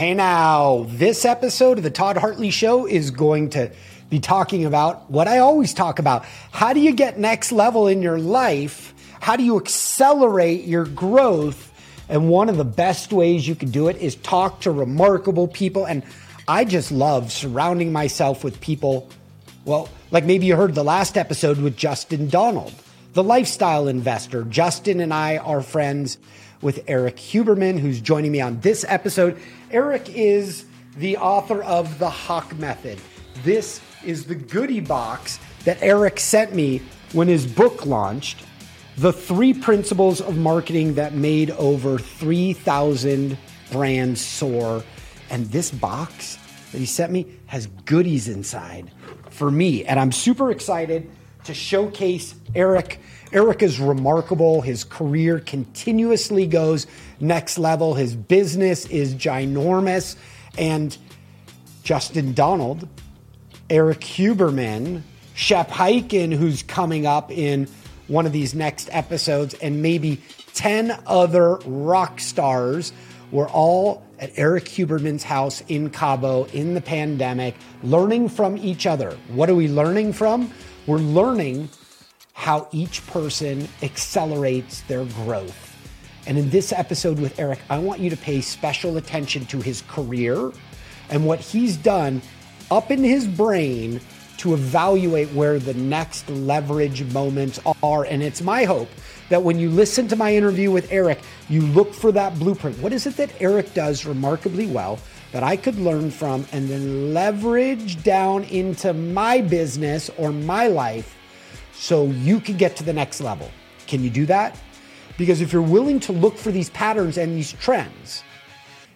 Hey now, this episode of the Todd Hartley Show is going to be talking about what I always talk about. How do you get next level in your life? How do you accelerate your growth? And one of the best ways you can do it is talk to remarkable people. And I just love surrounding myself with people. Well, like maybe you heard the last episode with Justin Donald, the lifestyle investor. Justin and I are friends with Erik Huberman, who's joining me on this episode. Erik is the author of The Hawke Method. This is the goodie box that Erik sent me when his book launched The Three Principles of Marketing That Made Over 3,000 Brands Soar. And this box that he sent me has goodies inside for me. And I'm super excited to showcase Erik Erik is remarkable. His career continuously goes next level. His business is ginormous. And Justin Donald, Erik Huberman, Shep Hyken, who's coming up in one of these next episodes, and maybe 10 other rock stars were all at Erik Huberman's house in Cabo in the pandemic, learning from each other. What are we learning from? We're learning how each person accelerates their growth. And in this episode with Erik, I want you to pay special attention to his career and what he's done up in his brain to evaluate where the next leverage moments are. And it's my hope that when you listen to my interview with Erik, you look for that blueprint. What is it that Erik does remarkably well that I could learn from and then leverage down into my business or my life so you can get to the next level. Can you do that? Because if you're willing to look for these patterns and these trends,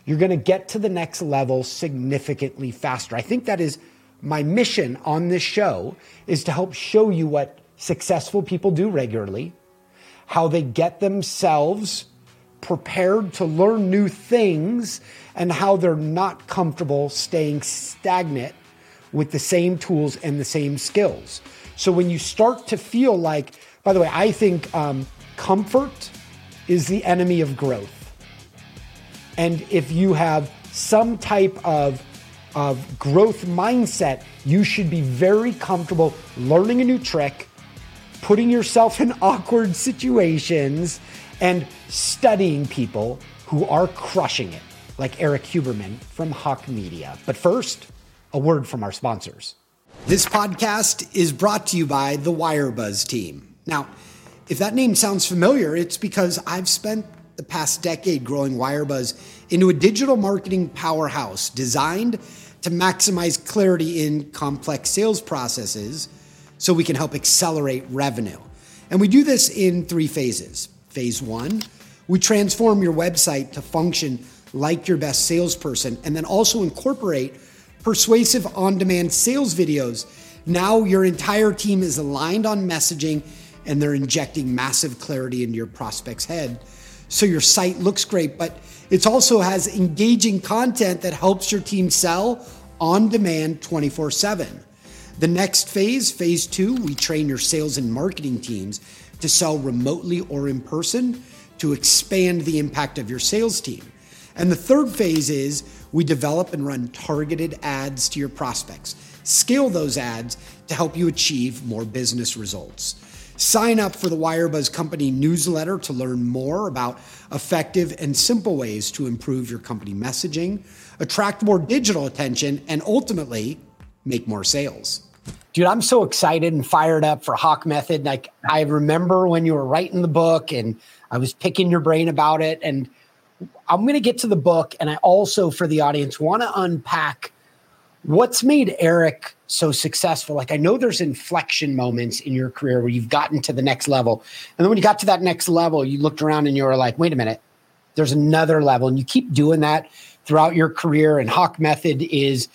you're going to get to the next level significantly faster. I think that is my mission on this show is to help show you what successful people do regularly, how they get themselves prepared to learn new things and how they're not comfortable staying stagnant with the same tools and the same skills. So when you start to feel like, by the way, I think um, comfort is the enemy of growth. And if you have some type of, of growth mindset, you should be very comfortable learning a new trick, putting yourself in awkward situations, and studying people who are crushing it, like Erik Huberman from Hawke Media. But first, a word from our sponsors. This podcast is brought to you by the Wirebuzz team. Now, if that name sounds familiar, it's because I've spent the past decade growing Wirebuzz into a digital marketing powerhouse designed to maximize clarity in complex sales processes so we can help accelerate revenue. And we do this in three phases. Phase one, we transform your website to function like your best salesperson and then also incorporate persuasive on demand sales videos. Now your entire team is aligned on messaging and they're injecting massive clarity into your prospect's head. So your site looks great, but it also has engaging content that helps your team sell on demand 24 7. The next phase, phase two, we train your sales and marketing teams to sell remotely or in person to expand the impact of your sales team. And the third phase is we develop and run targeted ads to your prospects. Scale those ads to help you achieve more business results. Sign up for the Wirebuzz Company newsletter to learn more about effective and simple ways to improve your company messaging, attract more digital attention, and ultimately make more sales. Dude, I'm so excited and fired up for Hawke Method. Like I remember when you were writing the book and I was picking your brain about it and I'm going to get to the book, and I also, for the audience, want to unpack what's made Erik so successful. Like, I know there's inflection moments in your career where you've gotten to the next level. And then when you got to that next level, you looked around and you were like, wait a minute, there's another level. And you keep doing that throughout your career. And Hawke Method is,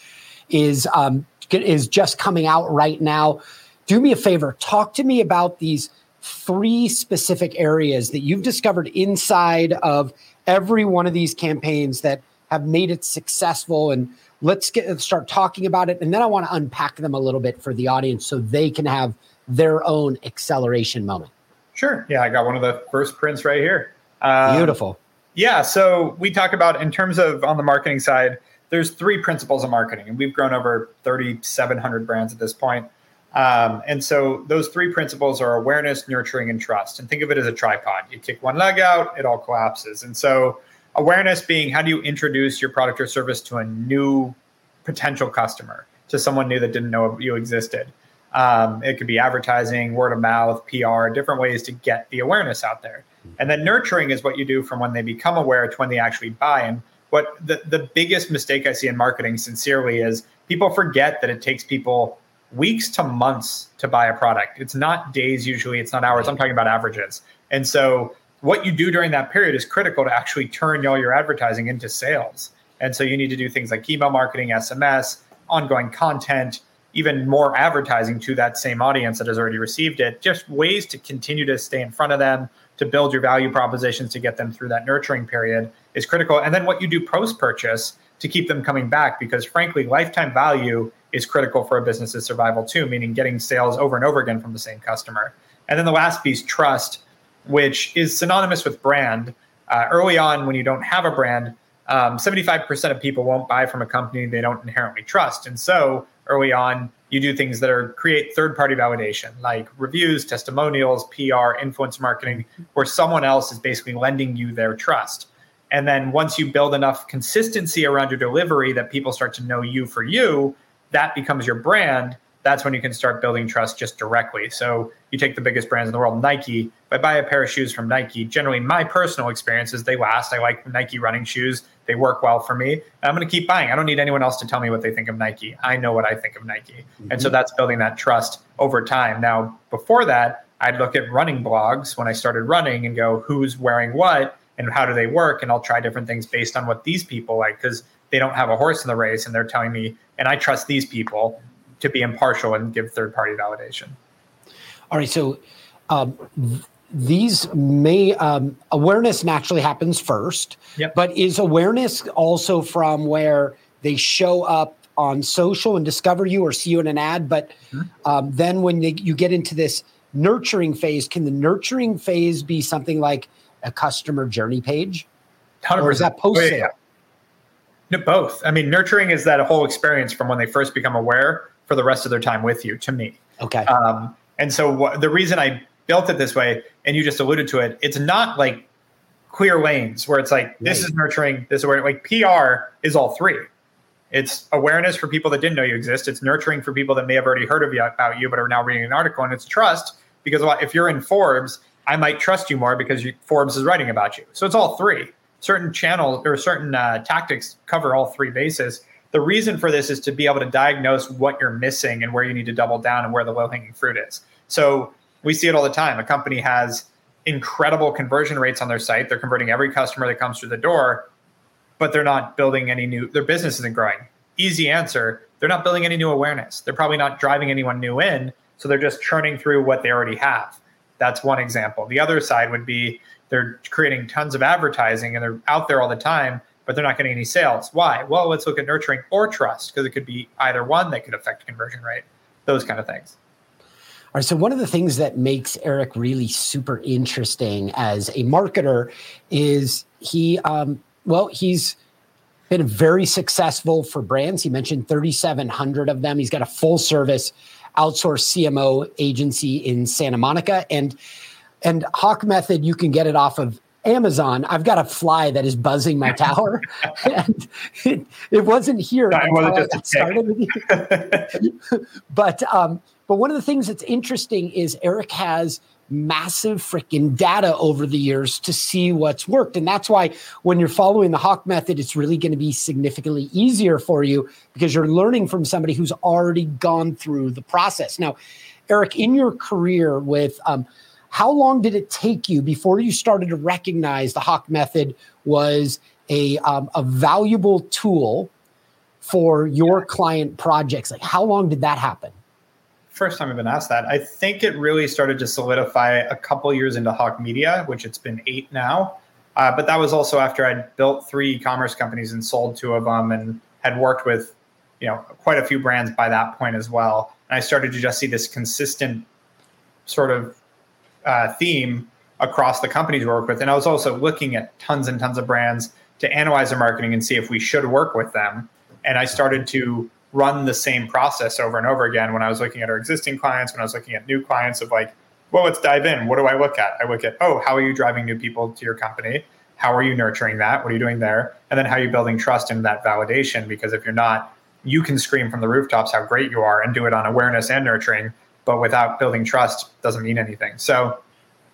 is, um, is just coming out right now. Do me a favor, talk to me about these three specific areas that you've discovered inside of every one of these campaigns that have made it successful and let's get start talking about it and then i want to unpack them a little bit for the audience so they can have their own acceleration moment sure yeah i got one of the first prints right here um, beautiful Yeah. So we talk about in terms of on the marketing side, there's three principles of marketing, and we've grown over 3,700 brands at this point. Um, and so those three principles are awareness, nurturing, and trust. And think of it as a tripod. You kick one leg out, it all collapses. And so awareness being how do you introduce your product or service to a new potential customer, to someone new that didn't know you existed. Um, it could be advertising, word of mouth, PR, different ways to get the awareness out there. And then nurturing is what you do from when they become aware to when they actually buy. And what the, the biggest mistake I see in marketing, sincerely, is people forget that it takes people weeks to months to buy a product. It's not days usually, it's not hours. I'm talking about averages. And so what you do during that period is critical to actually turn all your advertising into sales. And so you need to do things like email marketing, SMS, ongoing content, even more advertising to that same audience that has already received it, just ways to continue to stay in front of them, to build your value propositions to get them through that nurturing period is critical. And then what you do post purchase to keep them coming back, because frankly, lifetime value is critical for a business's survival too, meaning getting sales over and over again from the same customer. And then the last piece, trust, which is synonymous with brand. Uh, early on, when you don't have a brand, um, 75% of people won't buy from a company they don't inherently trust. And so early on, you do things that are create third party validation like reviews, testimonials, PR, influence marketing, mm-hmm. where someone else is basically lending you their trust. And then once you build enough consistency around your delivery that people start to know you for you, that becomes your brand. That's when you can start building trust just directly. So you take the biggest brands in the world, Nike. If I buy a pair of shoes from Nike, generally my personal experience is they last. I like Nike running shoes. They work well for me. I'm going to keep buying. I don't need anyone else to tell me what they think of Nike. I know what I think of Nike. Mm-hmm. And so that's building that trust over time. Now, before that, I'd look at running blogs when I started running and go, who's wearing what and how do they work? And I'll try different things based on what these people like because they don't have a horse in the race and they're telling me, and I trust these people to be impartial and give third party validation. All right. So, um, these may um, awareness naturally happens first, yep. but is awareness also from where they show up on social and discover you or see you in an ad? But mm-hmm. um, then when they, you get into this nurturing phase, can the nurturing phase be something like a customer journey page? 100%. Or is that post sale? Oh, yeah. No, both. I mean, nurturing is that a whole experience from when they first become aware for the rest of their time with you. To me, okay. Um, and so the reason I built it this way, and you just alluded to it, it's not like clear lanes where it's like this is nurturing, this is where like PR is all three. It's awareness for people that didn't know you exist. It's nurturing for people that may have already heard of you about you but are now reading an article, and it's trust because if you're in Forbes, I might trust you more because you, Forbes is writing about you. So it's all three certain channels or certain uh, tactics cover all three bases. The reason for this is to be able to diagnose what you're missing and where you need to double down and where the low hanging fruit is. So we see it all the time. A company has incredible conversion rates on their site. They're converting every customer that comes through the door, but they're not building any new, their business isn't growing. Easy answer they're not building any new awareness. They're probably not driving anyone new in. So they're just churning through what they already have. That's one example. The other side would be they're creating tons of advertising and they're out there all the time, but they're not getting any sales. Why? Well, let's look at nurturing or trust because it could be either one that could affect conversion rate, those kind of things. All right. So, one of the things that makes Erik really super interesting as a marketer is he, um, well, he's been very successful for brands. He mentioned 3,700 of them. He's got a full service outsourced CMO agency in Santa Monica. And and Hawke Method, you can get it off of Amazon. I've got a fly that is buzzing my tower, and it, it, wasn't here. No, wasn't I started with you. but um, but one of the things that's interesting is Erik has massive freaking data over the years to see what's worked. And that's why when you're following the Hawke method, it's really going to be significantly easier for you because you're learning from somebody who's already gone through the process. Now, Eric, in your career with um, how long did it take you before you started to recognize the Hawke method was a, um, a valuable tool for your client projects? Like, how long did that happen? First time I've been asked that. I think it really started to solidify a couple years into Hawke Media, which it's been eight now. Uh, but that was also after I'd built three e-commerce companies and sold two of them, and had worked with, you know, quite a few brands by that point as well. And I started to just see this consistent sort of uh, theme across the companies we work with. And I was also looking at tons and tons of brands to analyze their marketing and see if we should work with them. And I started to run the same process over and over again when I was looking at our existing clients, when I was looking at new clients of like, well, let's dive in. What do I look at? I look at, oh, how are you driving new people to your company? How are you nurturing that? What are you doing there? And then how are you building trust in that validation? Because if you're not, you can scream from the rooftops how great you are and do it on awareness and nurturing, but without building trust doesn't mean anything. So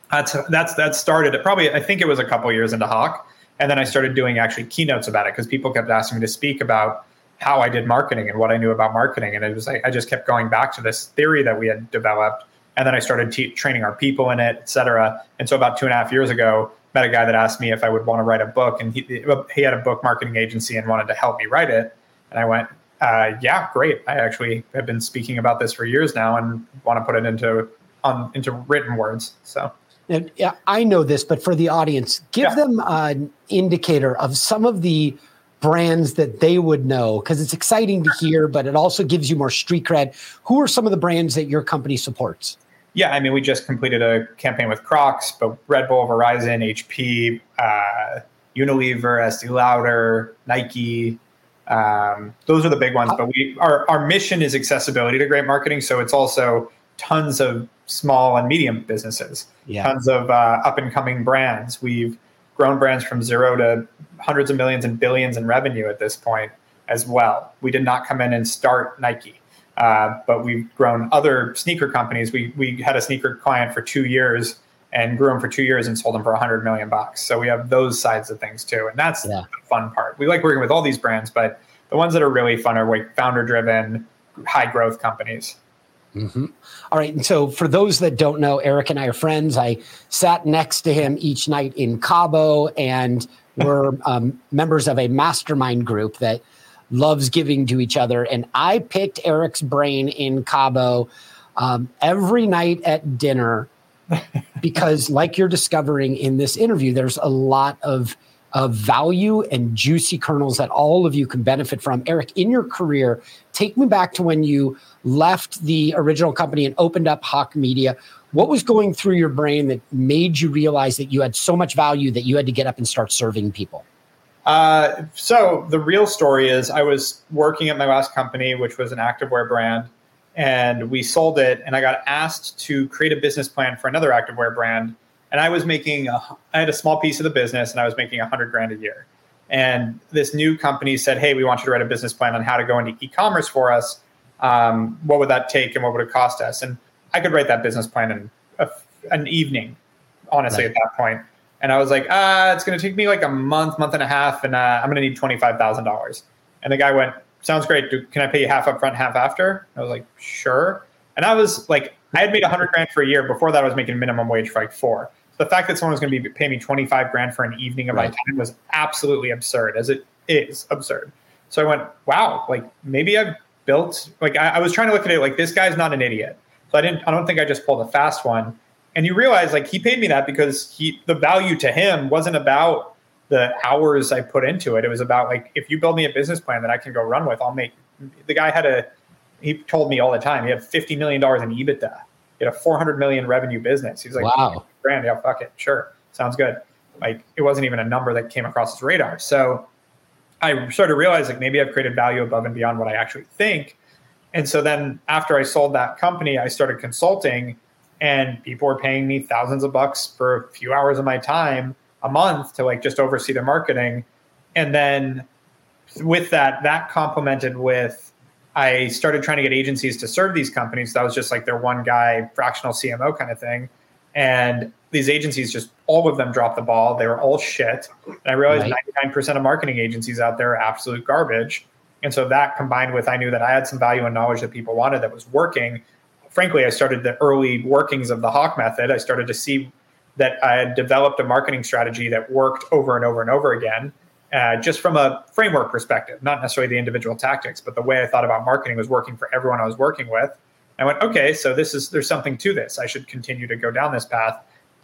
that's that's that started probably I think it was a couple years into Hawke, and then I started doing actually keynotes about it because people kept asking me to speak about how I did marketing and what I knew about marketing, and it was like I just kept going back to this theory that we had developed, and then I started te- training our people in it, et cetera. And so about two and a half years ago, met a guy that asked me if I would want to write a book, and he he had a book marketing agency and wanted to help me write it, and I went. Uh, yeah, great. I actually have been speaking about this for years now, and want to put it into on into written words. So now, I know this, but for the audience, give yeah. them an indicator of some of the brands that they would know because it's exciting to hear, but it also gives you more street cred. Who are some of the brands that your company supports? Yeah, I mean, we just completed a campaign with Crocs, but Red Bull, Verizon, HP, uh, Unilever, Estee Lauder, Nike. Um, those are the big ones. But we our our mission is accessibility to great marketing, so it's also tons of small and medium businesses, yeah. tons of uh, up and coming brands. We've grown brands from zero to hundreds of millions and billions in revenue at this point as well. We did not come in and start Nike, uh, but we've grown other sneaker companies. We we had a sneaker client for two years and grew them for two years and sold them for a hundred million bucks. So we have those sides of things too, and that's yeah. the fun part. We like working with all these brands, but the ones that are really fun are like founder driven, high growth companies. Mm-hmm. All right. And so, for those that don't know, Erik and I are friends. I sat next to him each night in Cabo, and we're um, members of a mastermind group that loves giving to each other. And I picked Erik's brain in Cabo um, every night at dinner because, like you're discovering in this interview, there's a lot of of value and juicy kernels that all of you can benefit from. Erik, in your career, take me back to when you left the original company and opened up Hawke Media. What was going through your brain that made you realize that you had so much value that you had to get up and start serving people? Uh, so the real story is I was working at my last company, which was an activewear brand, and we sold it. And I got asked to create a business plan for another activewear brand and I was making a, I had a small piece of the business and I was making a hundred grand a year. And this new company said, "Hey, we want you to write a business plan on how to go into e-commerce for us. Um, what would that take, and what would it cost us?" And I could write that business plan in a, an evening, honestly, right. at that point. And I was like, "Ah, it's going to take me like a month, month and a half, and uh, I'm going to need twenty five thousand dollars." And the guy went, "Sounds great. Can I pay you half up front, half after?" I was like, "Sure." And I was like, I had made a hundred grand for a year. Before that, I was making minimum wage for like four the fact that someone was going to be paying me 25 grand for an evening of right. my time was absolutely absurd as it is absurd so i went wow like maybe i've built like I, I, was trying to look at it like this guy's not an idiot so i didn't i don't think i just pulled a fast one and you realize like he paid me that because he the value to him wasn't about the hours i put into it it was about like if you build me a business plan that i can go run with i'll make the guy had a he told me all the time he had 50 million dollars in ebitda he had a 400 million revenue business he's like wow grand. Yeah, fuck it. Sure. Sounds good. Like it wasn't even a number that came across his radar. So I started to realize like maybe I've created value above and beyond what I actually think. And so then after I sold that company, I started consulting and people were paying me thousands of bucks for a few hours of my time a month to like just oversee their marketing. And then with that, that complemented with I started trying to get agencies to serve these companies. That was just like their one guy fractional CMO kind of thing. And these agencies just all of them dropped the ball. They were all shit. And I realized right. 99% of marketing agencies out there are absolute garbage. And so that combined with I knew that I had some value and knowledge that people wanted that was working. Frankly, I started the early workings of the Hawke method. I started to see that I had developed a marketing strategy that worked over and over and over again, uh, just from a framework perspective, not necessarily the individual tactics, but the way I thought about marketing was working for everyone I was working with. I went, okay, so this is there's something to this. I should continue to go down this path.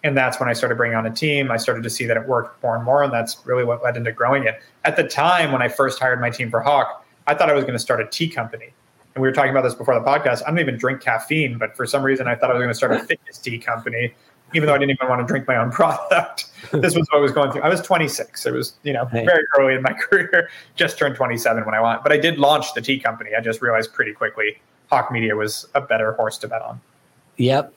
And that's when I started bringing on a team. I started to see that it worked more and more, and that's really what led into growing it. At the time when I first hired my team for Hawke, I thought I was going to start a tea company. And we were talking about this before the podcast. I don't even drink caffeine, but for some reason I thought I was going to start a fitness tea company. Even though I didn't even want to drink my own product. this was what I was going through. I was 26. It was, you know, hey. very early in my career, just turned 27 when I went. But I did launch the tea company. I just realized pretty quickly Hawke Media was a better horse to bet on. Yep.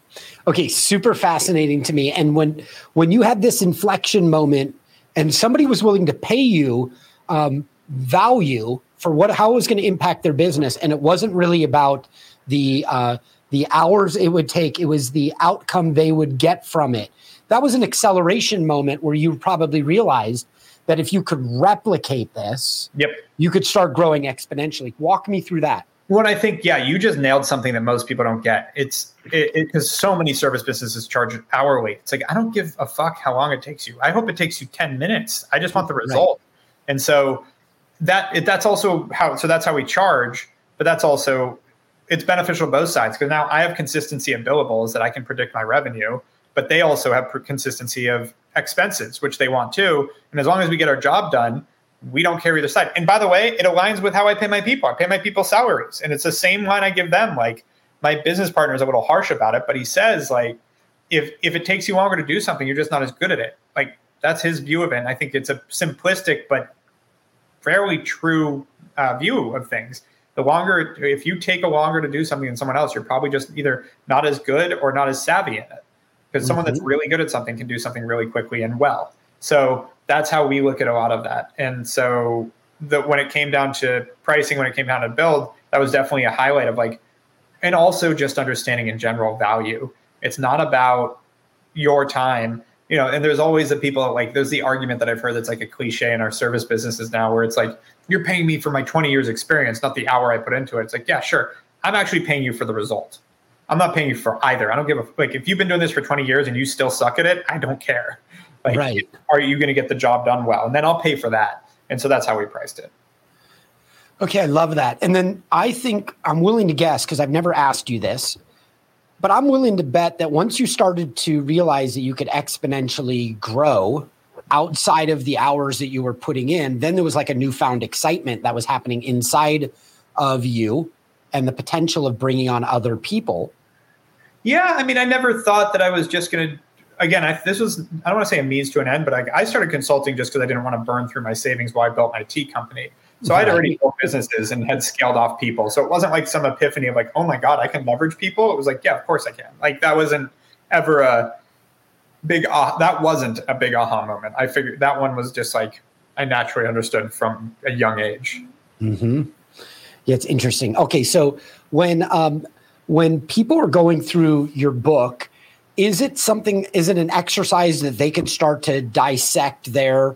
Okay, super fascinating to me. And when when you had this inflection moment and somebody was willing to pay you um, value for what how it was going to impact their business, and it wasn't really about the uh, the hours it would take; it was the outcome they would get from it. That was an acceleration moment where you probably realized that if you could replicate this, yep, you could start growing exponentially. Walk me through that. What I think, yeah, you just nailed something that most people don't get. It's because it, so many service businesses charge hourly. It's like I don't give a fuck how long it takes you. I hope it takes you ten minutes. I just want the result. Right. And so that it, that's also how. So that's how we charge. But that's also it's beneficial both sides because now I have consistency of billables that I can predict my revenue, but they also have consistency of expenses, which they want too. And as long as we get our job done, we don't carry the side. And by the way, it aligns with how I pay my people. I pay my people salaries, and it's the same line I give them. Like my business partner is a little harsh about it, but he says like, if if it takes you longer to do something, you're just not as good at it. Like that's his view of it. And I think it's a simplistic but fairly true uh, view of things. The longer, if you take a longer to do something than someone else, you're probably just either not as good or not as savvy in it. Because mm-hmm. someone that's mm-hmm. really good at something can do something really quickly and well. So that's how we look at a lot of that. And so the, when it came down to pricing, when it came down to build, that was definitely a highlight of like, and also just understanding in general value. It's not about your time, you know, and there's always the people like, there's the argument that I've heard that's like a cliche in our service businesses now where it's like, you're paying me for my 20 years experience, not the hour I put into it. It's like, yeah, sure. I'm actually paying you for the result. I'm not paying you for either. I don't give a like if you've been doing this for 20 years and you still suck at it, I don't care. Like, right. are you going to get the job done well? And then I'll pay for that. And so that's how we priced it. Okay, I love that. And then I think I'm willing to guess because I've never asked you this, but I'm willing to bet that once you started to realize that you could exponentially grow outside of the hours that you were putting in, then there was like a newfound excitement that was happening inside of you and the potential of bringing on other people. Yeah, I mean, I never thought that I was just going to again, I, this was, I don't want to say a means to an end, but I, I started consulting just because I didn't want to burn through my savings while I built my tea company. So I'd already built businesses and had scaled off people. So it wasn't like some epiphany of like, oh my God, I can leverage people. It was like, yeah, of course I can. Like that wasn't ever a big, uh, that wasn't a big aha moment. I figured that one was just like, I naturally understood from a young age. Mm-hmm. Yeah, it's interesting. Okay. So when, um, when people are going through your book, is it something is it an exercise that they can start to dissect their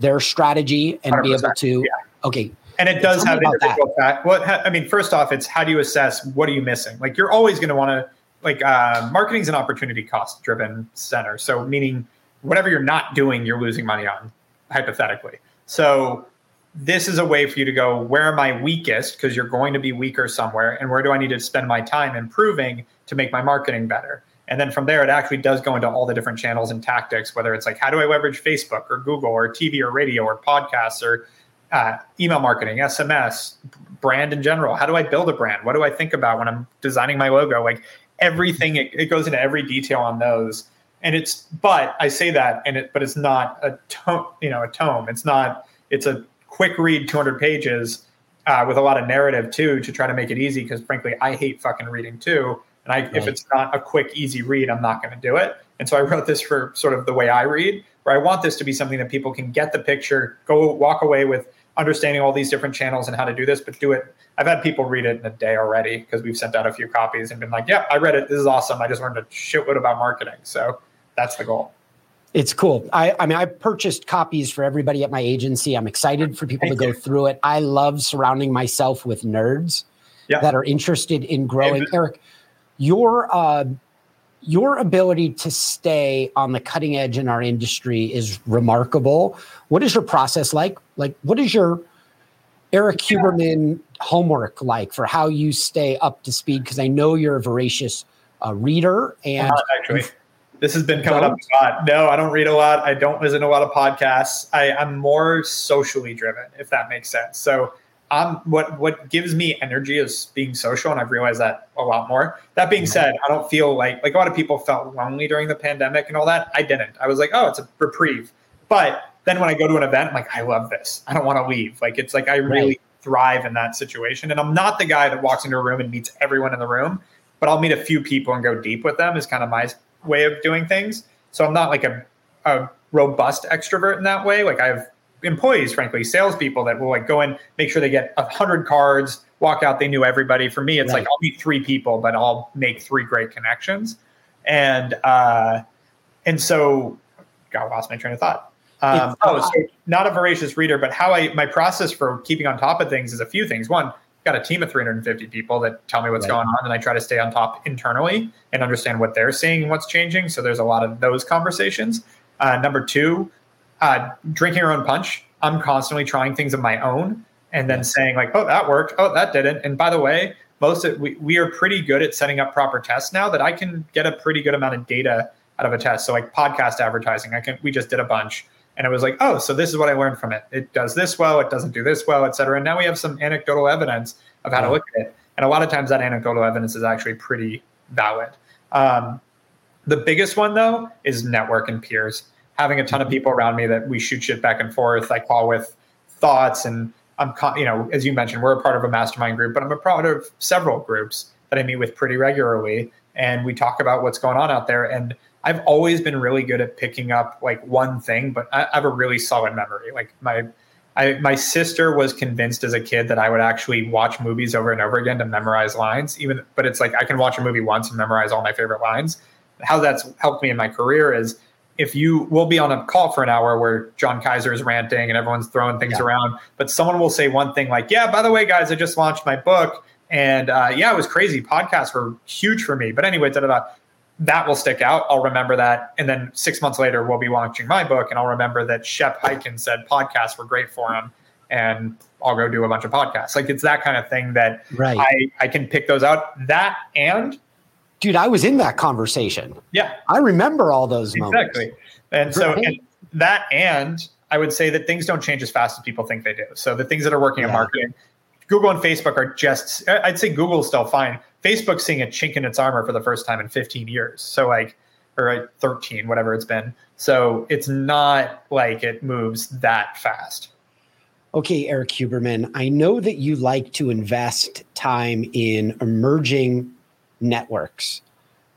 their strategy and be able to yeah. Okay. And it does have individual fact. What i mean first off it's how do you assess what are you missing? Like you're always going to want to like uh, is an opportunity cost driven center. So meaning whatever you're not doing you're losing money on hypothetically. So this is a way for you to go where am i weakest? Because you're going to be weaker somewhere and where do i need to spend my time improving to make my marketing better? And then from there, it actually does go into all the different channels and tactics, whether it's like, how do I leverage Facebook or Google or TV or radio or podcasts or uh, email marketing, SMS, brand in general? How do I build a brand? What do I think about when I'm designing my logo? Like everything, it, it goes into every detail on those. And it's, but I say that, and it, but it's not a tome, you know, a tome. It's not, it's a quick read, 200 pages uh, with a lot of narrative too, to try to make it easy. Cause frankly, I hate fucking reading too. And I, right. if it's not a quick, easy read, I'm not going to do it. And so I wrote this for sort of the way I read, where I want this to be something that people can get the picture, go walk away with understanding all these different channels and how to do this, but do it. I've had people read it in a day already because we've sent out a few copies and been like, yeah, I read it. This is awesome. I just learned a shitload about marketing. So that's the goal. It's cool. I, I mean, I purchased copies for everybody at my agency. I'm excited for people Thank to go you. through it. I love surrounding myself with nerds yeah. that are interested in growing. Erik, your uh, your ability to stay on the cutting edge in our industry is remarkable. What is your process like? Like, what is your Erik Huberman homework like for how you stay up to speed? Because I know you're a voracious uh, reader, and actually, this has been coming don't. up a lot. No, I don't read a lot. I don't listen to a lot of podcasts. I, I'm more socially driven, if that makes sense. So um, what what gives me energy is being social, and I've realized that a lot more. That being said, I don't feel like like a lot of people felt lonely during the pandemic and all that. I didn't. I was like, oh, it's a reprieve. But then when I go to an event, I'm like, I love this. I don't want to leave. Like it's like I really right. thrive in that situation. And I'm not the guy that walks into a room and meets everyone in the room, but I'll meet a few people and go deep with them. Is kind of my way of doing things. So I'm not like a, a robust extrovert in that way. Like I have employees, frankly, salespeople that will like go in, make sure they get a hundred cards, walk out, they knew everybody. For me, it's right. like I'll meet three people, but I'll make three great connections. And uh and so God lost my train of thought. Um, oh, so not a voracious reader, but how I my process for keeping on top of things is a few things. One, got a team of 350 people that tell me what's right. going on, and I try to stay on top internally and understand what they're seeing and what's changing. So there's a lot of those conversations. Uh, number two, uh, drinking your own punch. I'm constantly trying things of my own and then saying like, oh, that worked. Oh, that didn't. And by the way, most of we, we are pretty good at setting up proper tests now that I can get a pretty good amount of data out of a test. So like podcast advertising, I can we just did a bunch and it was like, oh, so this is what I learned from it. It does this well, it doesn't do this well, et cetera. And now we have some anecdotal evidence of how to look at it. And a lot of times that anecdotal evidence is actually pretty valid. Um, the biggest one though is network and peers having a ton of people around me that we shoot shit back and forth. I call with thoughts, and I'm, you know, as you mentioned, we're a part of a mastermind group, but I'm a part of several groups that I meet with pretty regularly, and we talk about what's going on out there. And I've always been really good at picking up like one thing, but I have a really solid memory. Like my I, my sister was convinced as a kid that I would actually watch movies over and over again to memorize lines. Even, but it's like I can watch a movie once and memorize all my favorite lines. How that's helped me in my career is if you will be on a call for an hour where John Kaiser is ranting and everyone's throwing things yeah. around, but someone will say one thing like, "Yeah, by the way, guys, I just launched my book, and uh, yeah, it was crazy. Podcasts were huge for me." But anyway, da, da, da, that will stick out. I'll remember that, and then six months later, we'll be launching my book, and I'll remember that Shep Hyken said podcasts were great for him, and I'll go do a bunch of podcasts. Like it's that kind of thing that right. I I can pick those out. That and dude, I was in that conversation. Yeah. I remember all those moments. exactly. And so and that and I would say that things don't change as fast as people think they do. So the things that are working yeah. in marketing, Google and Facebook are just I'd say Google's still fine. Facebook's seeing a chink in its armor for the first time in 15 years. So like or like 13, whatever it's been. So it's not like it moves that fast. Okay, Erik Huberman, I know that you like to invest time in emerging networks.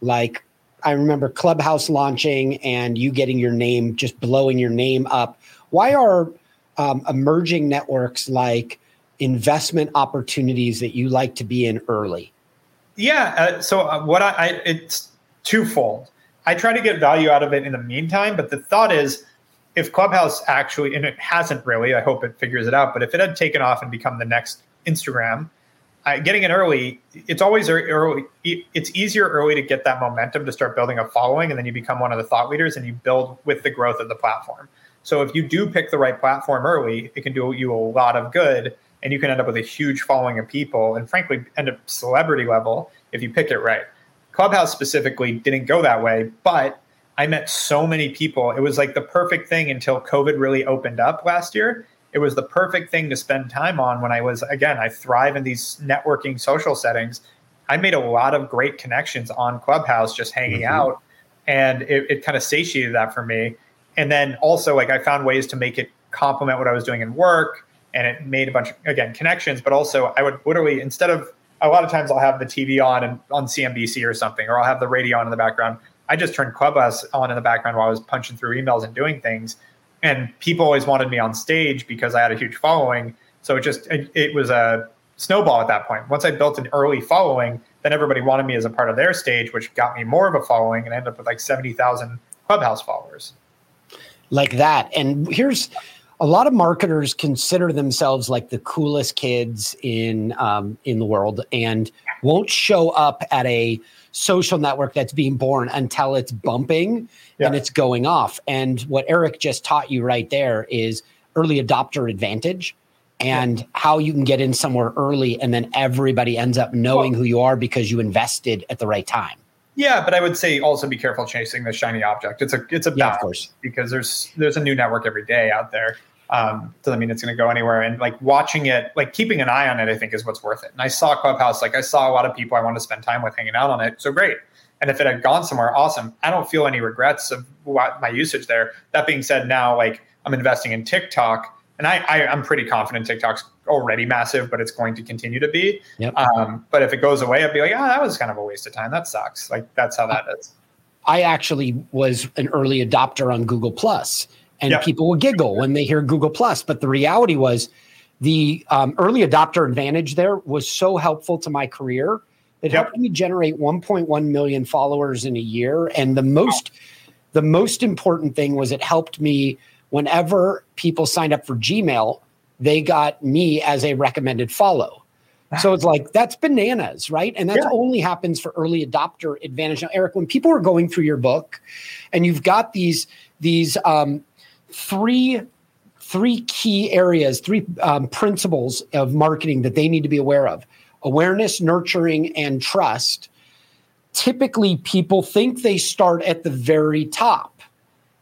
Like I remember Clubhouse launching and you getting your name, just blowing your name up. Why are um, emerging networks like investment opportunities that you like to be in early? Yeah. Uh, so uh, what I, I, it's twofold. I try to get value out of it in the meantime, but the thought is if Clubhouse actually, and it hasn't really, I hope it figures it out, but if it had taken off and become the next Instagram, uh, getting it early, it's always early. It's easier early to get that momentum to start building a following, and then you become one of the thought leaders, and you build with the growth of the platform. So if you do pick the right platform early, it can do you a lot of good, and you can end up with a huge following of people, and frankly, end up celebrity level if you pick it right. Clubhouse specifically didn't go that way, but I met so many people. It was like the perfect thing until COVID really opened up last year it was the perfect thing to spend time on when I was again I thrive in these networking social settings. I made a lot of great connections on Clubhouse just hanging mm-hmm. out, and it, it kind of satiated that for me. And then also like I found ways to make it complement what I was doing in work, and it made a bunch of again connections. But also I would literally instead of a lot of times I'll have the TV on and on CNBC or something, or I'll have the radio on in the background. I just turned Clubhouse on in the background while I was punching through emails and doing things and people always wanted me on stage because I had a huge following. So it just it, it, was a snowball at that point. Once I built an early following, then everybody wanted me as a part of their stage, which got me more of a following, and I ended up with like seventy thousand clubhouse followers. Like that, and here's a lot of marketers consider themselves like the coolest kids in um, in the world, and won't show up at a social network that's being born until it's bumping yeah. and it's going off. And what Erik just taught you right there is early adopter advantage and yeah. how you can get in somewhere early and then everybody ends up knowing well, who you are because you invested at the right time. Yeah, but I would say also be careful chasing the shiny object. It's a it's a yeah, of course. because there's there's a new network every day out there. Um, doesn't mean it's going to go anywhere. And like watching it, like keeping an eye on it, I think is what's worth it. And I saw Clubhouse, like I saw a lot of people I want to spend time with hanging out on it. So great. And if it had gone somewhere, awesome. I don't feel any regrets of what, my usage there. That being said, now like I'm investing in TikTok, and I, I am pretty confident TikTok's already massive, but it's going to continue to be. Yep. Um, but if it goes away, I'd be like, oh, that was kind of a waste of time. That sucks. Like that's how that is. I actually was an early adopter on Google Plus and yep. people will giggle when they hear Google Plus. But the reality was, the um, early adopter advantage there was so helpful to my career. It yep. helped me generate 1.1 million followers in a year, and the most, wow. the most important thing was it helped me whenever people signed up for Gmail, they got me as a recommended follow. So it's like that's bananas, right? And that yeah. only happens for early adopter advantage. Now, Erik, when people are going through your book, and you've got these these um, three three key areas, three um, principles of marketing that they need to be aware of: awareness, nurturing, and trust. Typically, people think they start at the very top.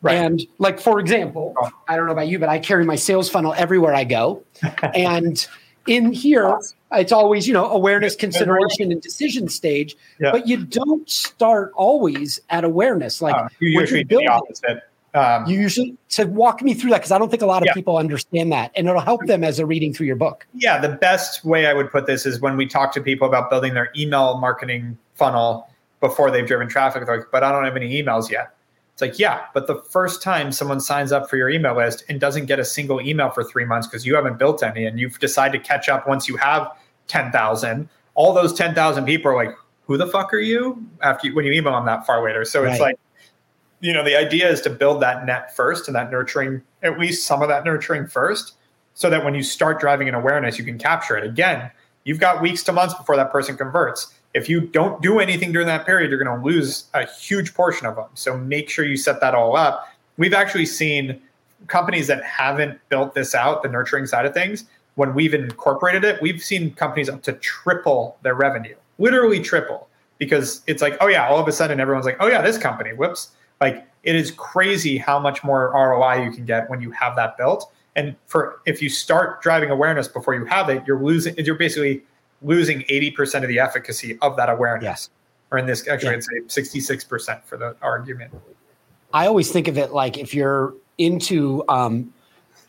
Right. And like for example, I don't know about you, but I carry my sales funnel everywhere I go. and in here, it's always, you know, awareness, consideration, and decision stage. Yeah. But you don't start always at awareness. Like uh, you usually do the opposite. Um, you usually to walk me through that because I don't think a lot of yeah. people understand that, and it'll help them as they're reading through your book. Yeah, the best way I would put this is when we talk to people about building their email marketing funnel before they've driven traffic. They're like, but I don't have any emails yet. It's like, yeah, but the first time someone signs up for your email list and doesn't get a single email for three months because you haven't built any, and you've decided to catch up once you have ten thousand, all those ten thousand people are like, who the fuck are you? After you, when you email them that far later, so right. it's like you know, the idea is to build that net first and that nurturing, at least some of that nurturing first, so that when you start driving an awareness, you can capture it. Again, you've got weeks to months before that person converts. If you don't do anything during that period, you're going to lose a huge portion of them. So make sure you set that all up. We've actually seen companies that haven't built this out, the nurturing side of things, when we've incorporated it, we've seen companies up to triple their revenue, literally triple, because it's like, oh yeah, all of a sudden everyone's like, oh yeah, this company, whoops like it is crazy how much more ROI you can get when you have that built. And for if you start driving awareness before you have it, you're losing. You're basically losing eighty percent of the efficacy of that awareness. Yes. Or in this, actually, yeah. I'd say sixty-six percent for the argument. I always think of it like if you're into um,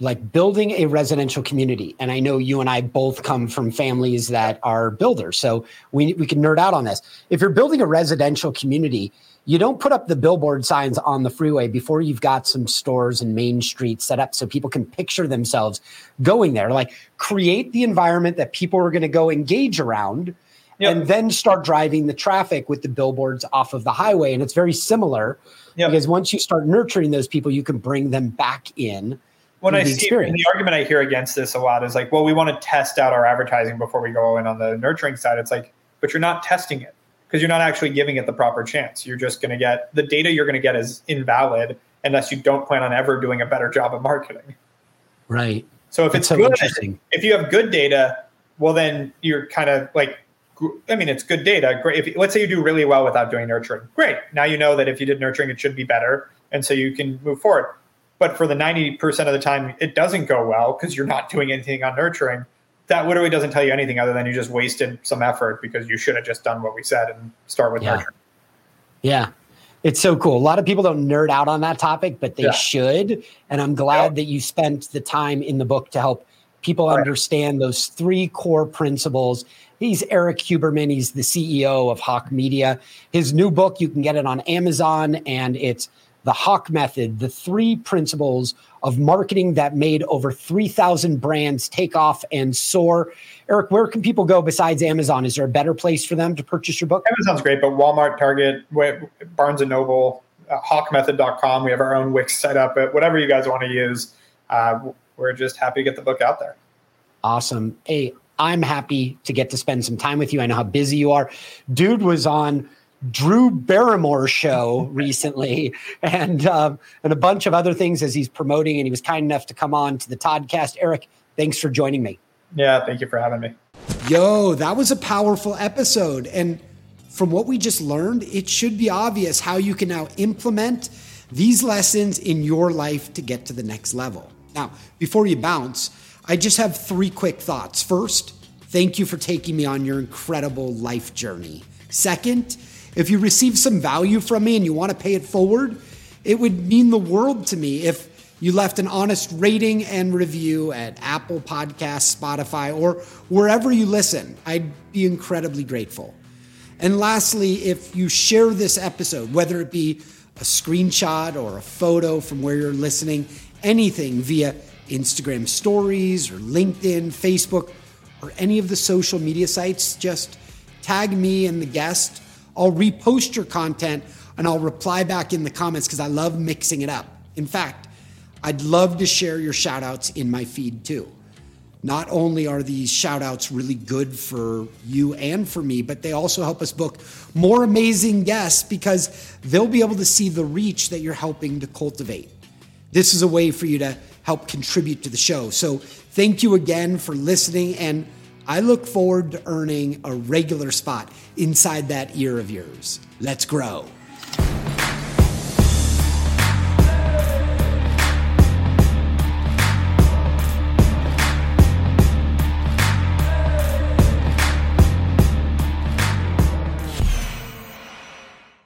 like building a residential community, and I know you and I both come from families that are builders, so we we can nerd out on this. If you're building a residential community, you don't put up the billboard signs on the freeway before you've got some stores and main streets set up so people can picture themselves going there. Like create the environment that people are going to go engage around yep. and then start driving the traffic with the billboards off of the highway. And it's very similar yep. because once you start nurturing those people, you can bring them back in. When I see the argument I hear against this a lot is like, well, we want to test out our advertising before we go in on the nurturing side. It's like, but you're not testing it because you're not actually giving it the proper chance. You're just going to get the data you're going to get is invalid unless you don't plan on ever doing a better job of marketing. Right. So if That's it's so good, if you have good data, well, then you're kind of like, I mean, it's good data. Great. If let's say you do really well without doing nurturing, great. Now you know that if you did nurturing, it should be better, and so you can move forward. But for the ninety percent of the time, it doesn't go well because you're not doing anything on nurturing that literally doesn't tell you anything other than you just wasted some effort because you should have just done what we said and start with yeah. nurture. Yeah. It's so cool. A lot of people don't nerd out on that topic, but they yeah. should. And I'm glad that you spent the time in the book to help people right. understand those three core principles. He's Erik Huberman. He's the CEO of Hawke Media. His new book, you can get it on Amazon, and it's the Hawke Method, the three principles of marketing that made over 3,000 brands take off and soar. Erik, where can people go besides Amazon? Is there a better place for them to purchase your book? Amazon's great, but Walmart, Target, Barnes and Noble, uh, hawkemethod.com. We have our own Wix set up, but whatever you guys want to use, uh, we're just happy to get the book out there. Awesome. Hey, I'm happy to get to spend some time with you. I know how busy you are. Dude was on Drew Barrymore show recently, and um, and a bunch of other things as he's promoting. And he was kind enough to come on to the Toddcast. Erik, thanks for joining me. Yeah, thank you for having me. Yo, that was a powerful episode, and from what we just learned, it should be obvious how you can now implement these lessons in your life to get to the next level. Now, before you bounce, I just have three quick thoughts. First, thank you for taking me on your incredible life journey. Second, if you receive some value from me and you want to pay it forward, it would mean the world to me if you left an honest rating and review at Apple Podcasts, Spotify, or wherever you listen. I'd be incredibly grateful. And lastly, if you share this episode, whether it be a screenshot or a photo from where you're listening, anything via Instagram stories or LinkedIn, Facebook, or any of the social media sites, just tag me and the guest. I'll repost your content and I'll reply back in the comments because I love mixing it up. In fact, I'd love to share your shout outs in my feed too. Not only are these shout outs really good for you and for me, but they also help us book more amazing guests because they'll be able to see the reach that you're helping to cultivate. This is a way for you to help contribute to the show. So thank you again for listening. And I look forward to earning a regular spot inside that ear of yours. Let's grow.